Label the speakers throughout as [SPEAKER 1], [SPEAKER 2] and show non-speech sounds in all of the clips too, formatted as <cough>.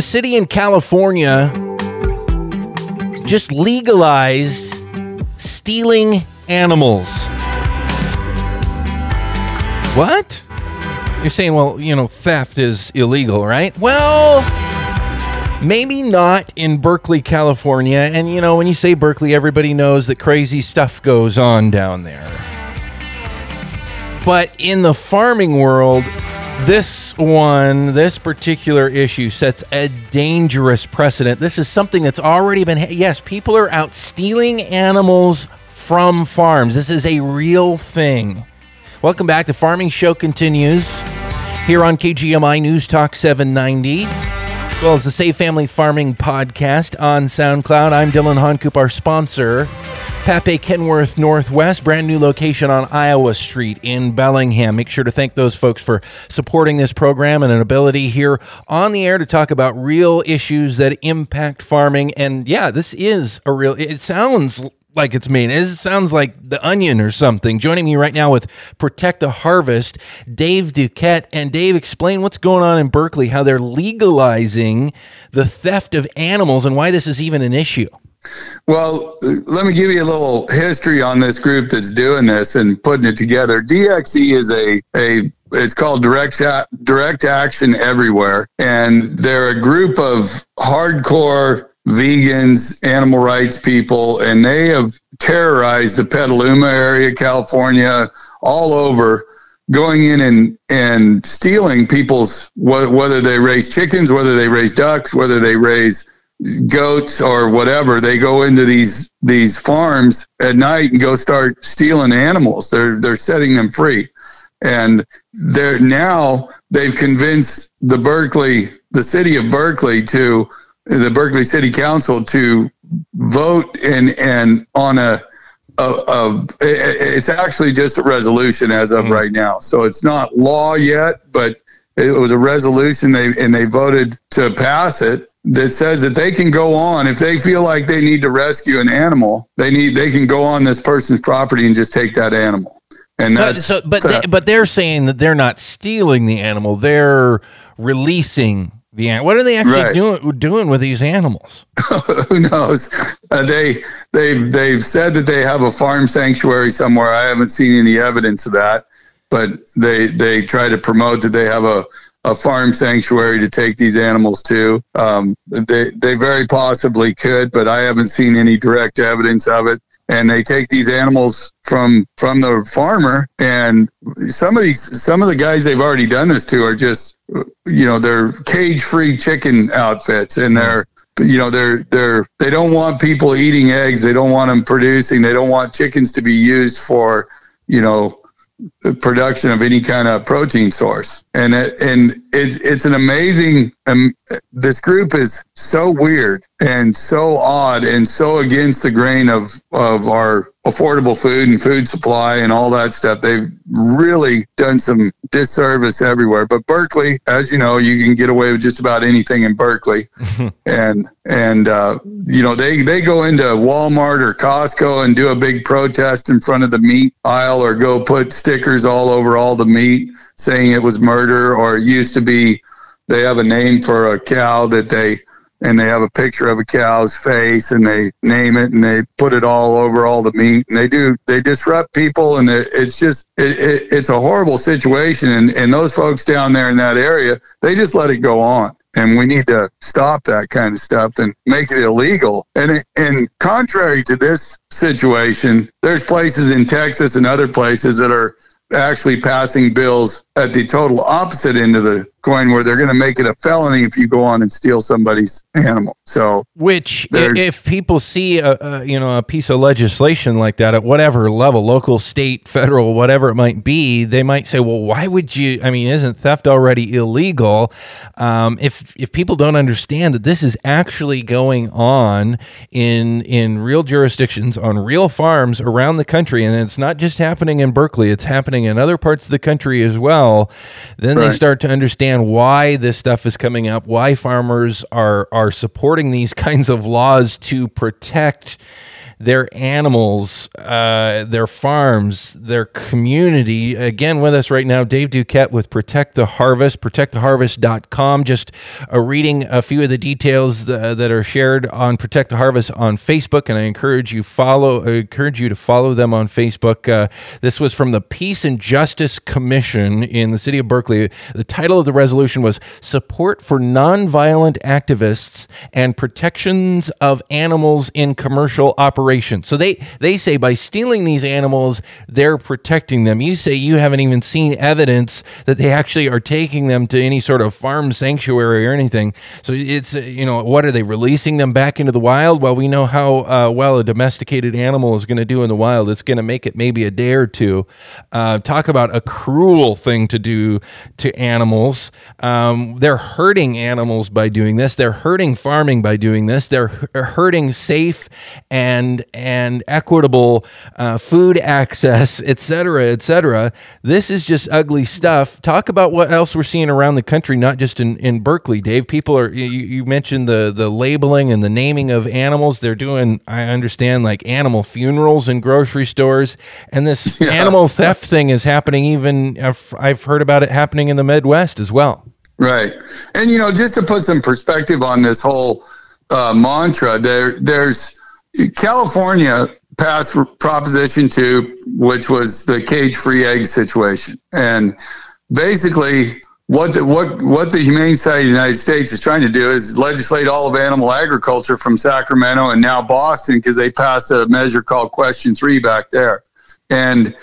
[SPEAKER 1] A city in California just legalized stealing animals. What? You're saying, well, you know, theft is illegal, right? Well, maybe not in Berkeley, California. And, you know, when you say Berkeley, everybody knows that crazy stuff goes on down there. But in the farming world, this one, this particular issue sets a dangerous precedent. This is something that's already been, yes, people are out stealing animals from farms. This is a real thing. Welcome back. The Farming Show continues here on KGMI News Talk 790 as well as the Save Family Farming podcast on SoundCloud. I'm Dillon Honcoop, our sponsor. Pape Kenworth Northwest, brand new location on Iowa Street in Bellingham. Make sure to thank those folks for supporting this program and an ability here on the air to talk about real issues that impact farming. And yeah, this is a real, it sounds like it's mean. It sounds like the onion or something. Joining me right now with Protect the Harvest, Dave Duquette. And Dave, explain what's going on in Berkeley, how they're legalizing the theft of animals and why this is even an issue.
[SPEAKER 2] Well, let me give you a little history on this group that's doing this and putting it together. DXE is a, a it's called direct direct action everywhere and they're a group of hardcore vegans, animal rights people, and they have terrorized the Petaluma area, California, all over, going in and, and stealing people's, whether they raise chickens, whether they raise ducks, whether they raise goats or whatever they go into these these farms at night and go start stealing animals they're they're setting them free and they're now they've convinced the Berkeley the city of Berkeley to the Berkeley City Council to vote and and on a, a, a it's actually just a resolution as of mm-hmm. right now. So it's not law yet, but it was a resolution they and they voted to pass it that says that they can go on if they feel like they need to rescue an animal they need they can go on this person's property and just take that animal and that's
[SPEAKER 1] but, so, but they, but they're saying that they're not stealing the animal they're releasing the animal. what are they actually right. doing doing with these animals? <laughs>
[SPEAKER 2] Who knows? Uh, they they've they've said that they have a farm sanctuary somewhere. I haven't seen any evidence of that, but they they try to promote that they have a a farm sanctuary to take these animals to. Um, they they very possibly could, but I haven't seen any direct evidence of it. And they take these animals from from the farmer and some of these some of the guys they've already done this to are just you know they're cage free chicken outfits and they're you know they're they're they don't want people eating eggs. They don't want them producing. They don't want chickens to be used for you know production of any kind of protein source. And it, and it, it's an amazing um, this group is so weird and so odd and so against the grain of of our affordable food and food supply and all that stuff. They've really done some disservice everywhere. But berkeley as you know you can get away with just about anything in berkeley. <laughs> And and uh, you know they they go into walmart or costco and do a big protest in front of the meat aisle or go put stickers all over all the meat saying it was murder or it used to be they have a name for a cow that they and they have a picture of a cow's face and they name it and they put it all over all the meat and they do they disrupt people and it's just it, it, it's a horrible situation and, and those folks down there in that area they just let it go on and we need to stop that kind of stuff and make it illegal. And and contrary to this situation, there's places in Texas and other places that are actually passing bills at the total opposite end of the coin where they're going to make it a felony if you go on and steal somebody's animal. So,
[SPEAKER 1] which if people see a, a, you know a piece of legislation like that at whatever level, local, state, federal, whatever it might be, they might say, "Well, why would you? I mean, isn't theft already illegal?" Um, if if people don't understand that this is actually going on in in real jurisdictions on real farms around the country, and it's not just happening in Berkeley; it's happening in other parts of the country as well. Then right. they start to understand understand why this stuff is coming up, why farmers are are supporting these <laughs> kinds of laws to protect their animals, uh, their farms, their community. Again, with us right now, Dave Duquette with Protect the Harvest, protecttheharvest.com. Just uh, reading a few of the details th- that are shared on Protect the Harvest on Facebook, and I encourage you follow. I encourage you to follow them on Facebook. Uh, this was from the Peace and Justice Commission in the city of Berkeley. The title of the resolution was "Support for Nonviolent Activists and Protections of Animals in Commercial Operations." So they they say by stealing these animals, they're protecting them. You say you haven't even seen evidence that they actually are taking them to any sort of farm sanctuary or anything. So it's uh, you know what are they releasing them back into the wild? Well, we know how uh, well a domesticated animal is going to do in the wild. It's going to make it maybe a day or two. Uh, talk about a cruel thing to do to animals. Um, they're hurting animals by doing this. They're hurting farming by doing this. They're hurting safe and and equitable uh, food access, et cetera, et cetera. This is just ugly stuff. Talk about what else we're seeing around the country, not just in, in Berkeley, Dave. People are, you, you mentioned the, the labeling and the naming of animals. They're doing, I understand, like animal funerals in grocery stores. And this <laughs> yeah. animal theft thing is happening even, I've heard about it happening in the Midwest as well.
[SPEAKER 2] Right. And, you know, just to put some perspective on this whole uh, mantra, there, there's, California passed Proposition 2, which was the cage free egg situation. And basically, what the, what what the Humane Society of the United States is trying to do is legislate all of animal agriculture from Sacramento and now Boston because they passed a measure called Question Three back there, and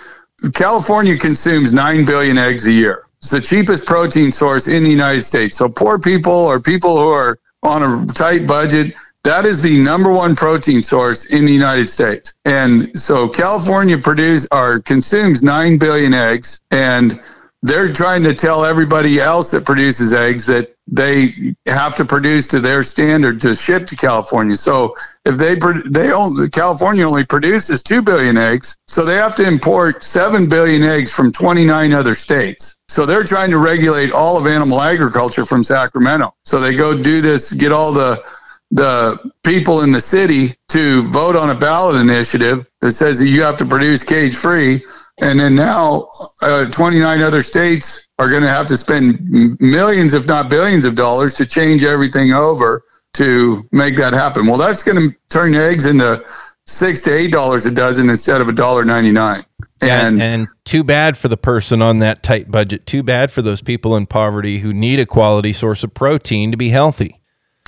[SPEAKER 2] California consumes nine billion eggs a year. It's the cheapest protein source in the United States. So poor people or people who are on a tight budget that is the number one protein source in the United States. And so California produces or consumes 9 billion eggs and they're trying to tell everybody else that produces eggs that they have to produce to their standard to ship to California. So if they they only California only produces 2 billion eggs, so they have to import 7 billion eggs from 29 other states. So they're trying to regulate all of animal agriculture from Sacramento. So they go do this, get all the the people in the city to vote on a ballot initiative that says that you have to produce cage free. And then now, uh, 29 other states are going to have to spend millions, if not billions, of dollars to change everything over to make that happen. Well, that's going to turn eggs into six to eight dollars a dozen instead of a dollar ninety nine.
[SPEAKER 1] And, and too bad for the person on that tight budget. Too bad for those people in poverty who need a quality source of protein to be healthy.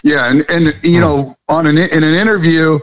[SPEAKER 2] Yeah, and and you hmm. know, on an in an interview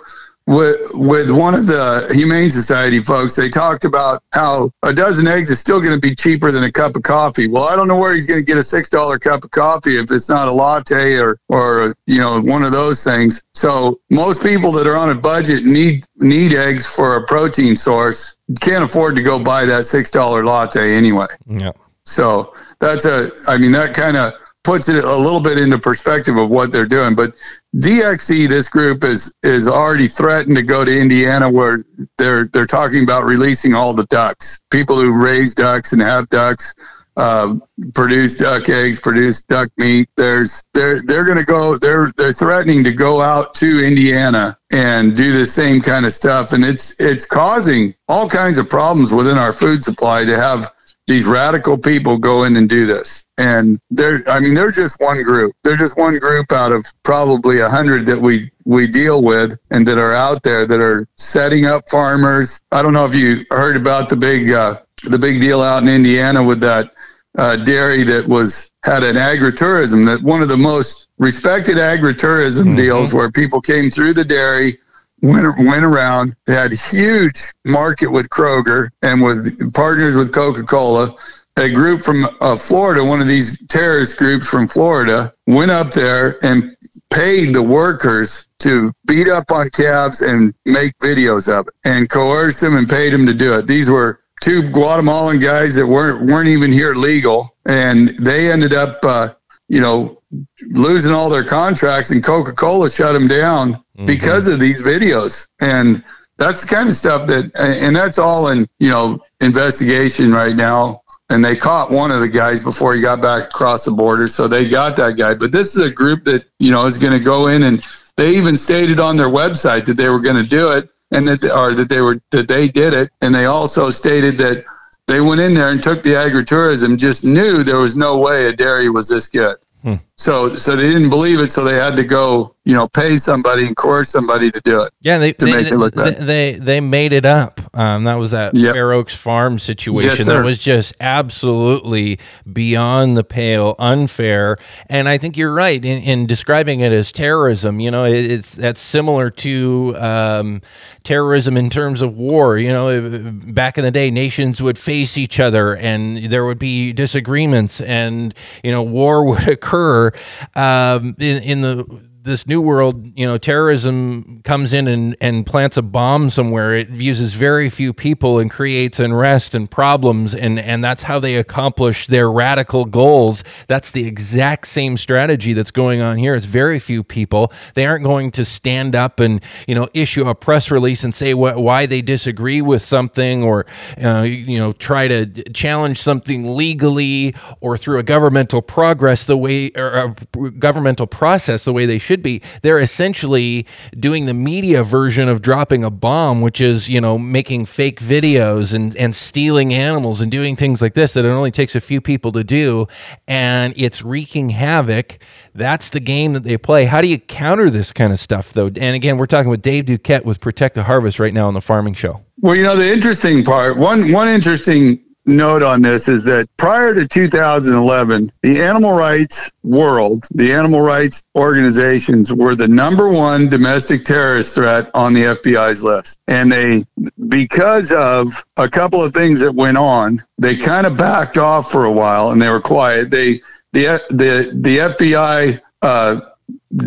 [SPEAKER 2] with with one of the Humane Society folks, they talked about how a dozen eggs is still going to be cheaper than a cup of coffee. Well, I don't know where he's going to get a six dollar cup of coffee if it's not a latte or or you know one of those things. So most people that are on a budget need need eggs for a protein source. Can't afford to go buy that six dollar latte anyway.
[SPEAKER 1] Yeah.
[SPEAKER 2] So that's a. I mean that kind of puts it a little bit into perspective of what they're doing. But DXE, this group is is already threatened to go to Indiana, where they're they're talking about releasing all the ducks. People who raise ducks and have ducks, uh, produce duck eggs, produce duck meat. There's they're they're going to go. They're they're threatening to go out to Indiana and do the same kind of stuff, and it's it's causing all kinds of problems within our food supply to have these radical people go in and do this. And they're, I mean, they're just one group. They're just one group out of probably a hundred that we, we deal with and that are out there that are setting up farmers. I don't know if you heard about the big, uh, the big deal out in Indiana with that uh, dairy that was had an agritourism that one of the most respected agritourism mm-hmm. deals where people came through the dairy went went around. They had a huge market with Kroger and with partners with Coca Cola. A group from uh, Florida, one of these terrorist groups from Florida, went up there and paid the workers to beat up on cabs and make videos of it, and coerced them and paid them to do it. These were two Guatemalan guys that weren't weren't even here legal, and they ended up, uh, you know, losing all their contracts, and Coca Cola shut them down mm-hmm. because of these videos. And that's the kind of stuff that, and that's all in you know investigation right now. And they caught one of the guys before he got back across the border, so they got that guy. But this is a group that you know is going to go in, and they even stated on their website that they were going to do it. and that or that they were that they did it, and they also stated that they went in there and took the agritourism, just knew there was no way a dairy was this good. Hmm. So, so they didn't believe it, so they had to go, you know, pay somebody and coerce somebody to do it.
[SPEAKER 1] Yeah, they
[SPEAKER 2] to
[SPEAKER 1] they,
[SPEAKER 2] make it look
[SPEAKER 1] they, they, they made it up. Um, that was that yep. Fair Oaks Farm situation. Yes, that was just absolutely beyond the pale, unfair. And I think you're right in, in describing it as terrorism. You know, it, it's that's similar to um, terrorism in terms of war. You know, back in the day, nations would face each other, and there would be disagreements, and you know, war <laughs> would occur um, in, in the this new world, you know, terrorism comes in and, and plants a bomb somewhere. It uses very few people and creates unrest and problems, and, and that's how they accomplish their radical goals. That's the exact same strategy that's going on here. It's very few people. They aren't going to stand up and you know issue a press release and say wh- why they disagree with something, or uh, you know try to challenge something legally or through a governmental progress the way or a governmental process the way they should should be. They're essentially doing the media version of dropping a bomb, which is, you know, making fake videos and, and stealing animals and doing things like this that it only takes a few people to do. And it's wreaking havoc. That's the game that they play. How do you counter this kind of stuff, though? And again, we're talking with Dave Duquette with Protect the Harvest right now on the Farming Show.
[SPEAKER 2] Well, you know, the interesting part, one one interesting note on this is that prior to 2011, the animal rights world, the animal rights organizations were the number one domestic terrorist threat on the FBI's list. And they, because of a couple of things that went on, they kind of backed off for a while and they were quiet. They, the, the, the FBI, uh,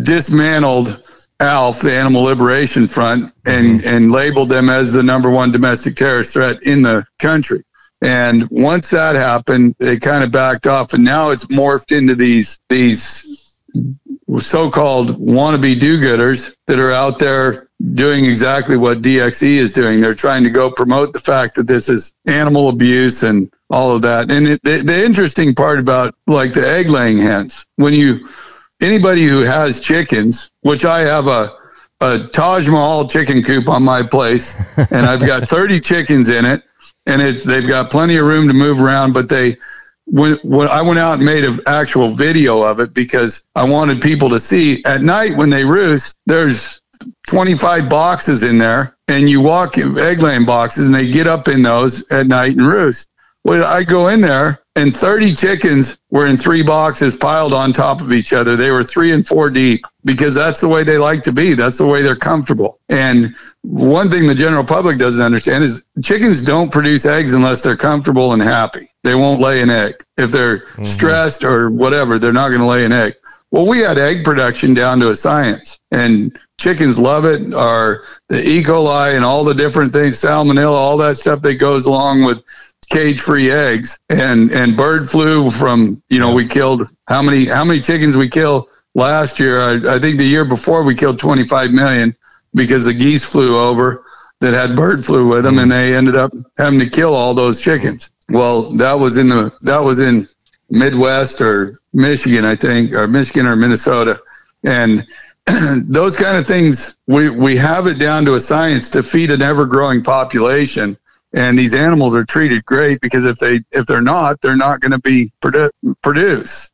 [SPEAKER 2] dismantled ALF, the Animal Liberation Front, and, mm-hmm. and labeled them as the number one domestic terrorist threat in the country. And once that happened, they kind of backed off, and now it's morphed into these these so-called wannabe do-gooders that are out there doing exactly what DXE is doing. They're trying to go promote the fact that this is animal abuse and all of that. And it, the, the interesting part about like the egg laying hens, when you anybody who has chickens, which I have a a Taj Mahal chicken coop on my place, and I've got <laughs> 30 chickens in it and it, they've got plenty of room to move around. But they, when, when I went out and made an actual video of it because I wanted people to see at night when they roost, there's 25 boxes in there, and you walk in egg laying boxes, and they get up in those at night and roost. Well, I go in there, and 30 chickens were in three boxes piled on top of each other. They were three and four deep because that's the way they like to be. That's the way they're comfortable. And one thing the general public doesn't understand is chickens don't produce eggs unless they're comfortable and happy. They won't lay an egg. If they're mm-hmm. stressed or whatever, they're not going to lay an egg. Well, we had egg production down to a science, and chickens love it. Or the E. coli and all the different things, salmonella, all that stuff that goes along with cage-free eggs, and and bird flu from you know we killed how many how many chickens we killed last year? I, I think the year before we killed 25 million because the geese flew over that had bird flu with them, and mm-hmm. they ended up having to kill all those chickens. Well, that was in the that was in Midwest or Michigan, I think, or Michigan or Minnesota, and <clears throat> those kind of things we we have it down to a science to feed an ever growing population and these animals are treated great because if they if they're not they're not going to be produ- produce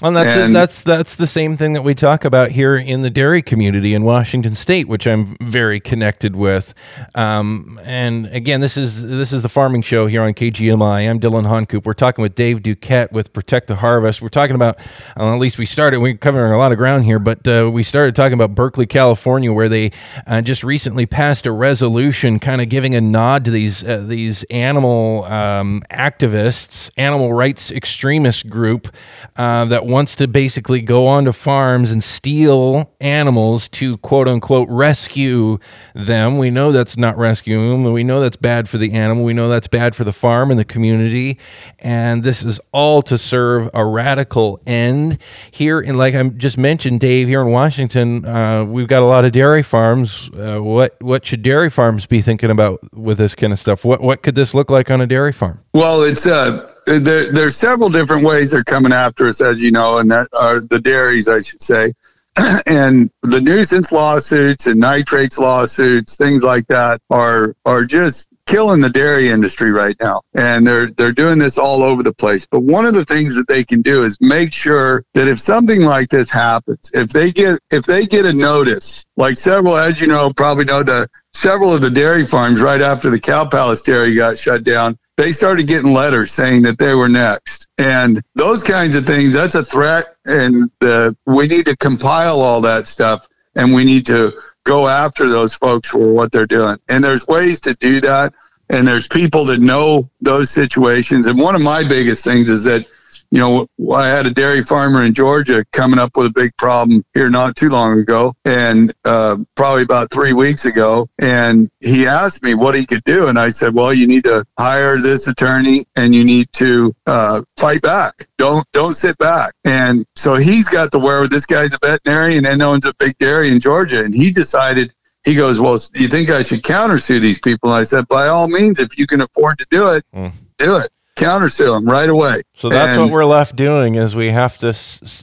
[SPEAKER 1] and that's and, that's that's the same thing that we talk about here in the dairy community in Washington State, which I'm very connected with. Um, and again, this is this is the farming show here on KGMI. I'm Dillon Honcoop. We're talking with Dave Duquette with Protect the Harvest. We're talking about uh, at least we started. We're covering a lot of ground here, but uh, we started talking about Berkeley, California, where they uh, just recently passed a resolution, kind of giving a nod to these uh, these animal um, activists, animal rights extremist group uh, that wants to basically go onto farms and steal animals to quote unquote rescue them. We know that's not rescuing them. We know that's bad for the animal. We know that's bad for the farm and the community. And this is all to serve a radical end. Here, and like I just mentioned, Dave, here in Washington, uh, we've got a lot of dairy farms. Uh, what what should dairy farms be thinking about with this kind of stuff? What what could this look like on a dairy farm?
[SPEAKER 2] Well, it's uh there, there's several different ways they're coming after us, as you know, and that are the dairies, I should say. <clears throat> and the nuisance lawsuits and nitrates lawsuits, things like that, are are just killing the dairy industry right now and they're they're doing this all over the place but one of the things that they can do is make sure that if something like this happens if they get if they get a notice like several as you know probably know the several of the dairy farms right after the cow palace dairy got shut down they started getting letters saying that they were next and those kinds of things that's a threat and the, we need to compile all that stuff and we need to go after those folks for what they're doing. And there's ways to do that. And there's people that know those situations. And one of my biggest things is that you know, I had a dairy farmer in Georgia coming up with a big problem here not too long ago, and uh, probably about three weeks ago. And he asked me what he could do, and I said, "Well, you need to hire this attorney, and you need to uh, fight back. Don't don't sit back." And so he's got the wherewithal. This guy's a veterinarian and owns a big dairy in Georgia, and he decided he goes, Well, do you think I should countersue these people? And I said, By all means, if you can afford to do it, mm. do it countersue them right away.
[SPEAKER 1] So that's and, what we're left doing is we have to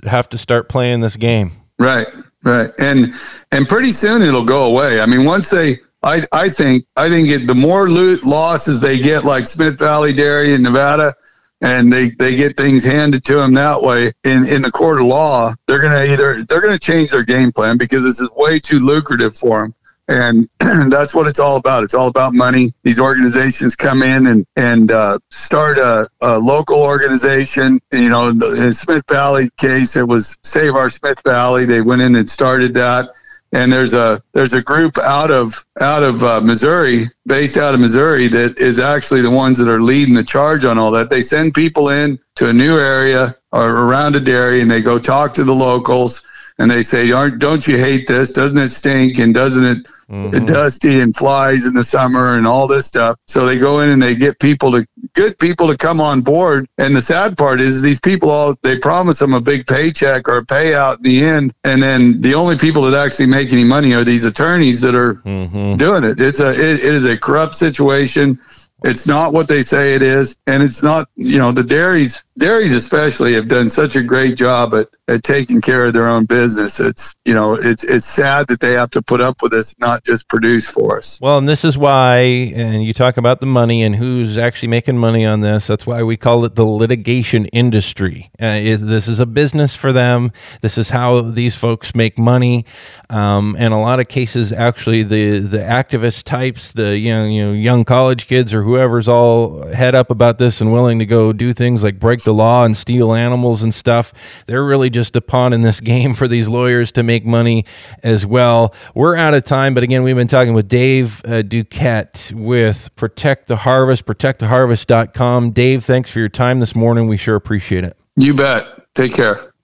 [SPEAKER 1] have to start playing this game.
[SPEAKER 2] Right, right, and and pretty soon it'll go away. I mean, once they, I I think I think it, the more loot losses they get, like Smith Valley Dairy in Nevada, and they, they get things handed to them that way in, in the court of law, they're going to either they're to change their game plan because this is way too lucrative for them and <clears throat> that's what it's all about. It's all about money. These organizations come in and and uh, start a, a, local organization. You know, in the Smith Valley case, it was Save Our Smith Valley. They went in and started that. And there's a there's a group out of out of uh, Missouri, based out of Missouri, that is actually the ones that are leading the charge on all that. They send people in to a new area or around a dairy, and they go talk to the locals and they say, Aren't, don't you hate this? Doesn't it stink? And doesn't it mm-hmm. dusty and flies in the summer and all this stuff? So they go in and they get people to, good people to come on board. And the sad part is these people all, they promise them a big paycheck or a payout in the end. And then the only people that actually make any money are these attorneys that are mm-hmm. doing it. It's a, it, it is a corrupt situation. It's not what they say it is. And it's not, you know, the dairies, dairies especially have done such a great job at, at taking care of their own business. It's you know it's it's sad that they have to put up with this, not just produce for us.
[SPEAKER 1] Well, and this is why, and you talk about the money and who's actually making money on this. That's why we call it the litigation industry. Uh, this is a business for them. This is how these folks make money. Um, and a lot of cases, actually, the the activist types, the you know, you know young college kids or whoever's all head up about this and willing to go do things like break the law and steal animals and stuff. They're really just a pawn in this game for these lawyers to make money as well. We're out of time, but again, we've been talking with Dave uh, Duquette with Protect the Harvest, protecttheharvest.com. Dave, thanks for your time this morning. We sure appreciate it.
[SPEAKER 2] You bet. Take care.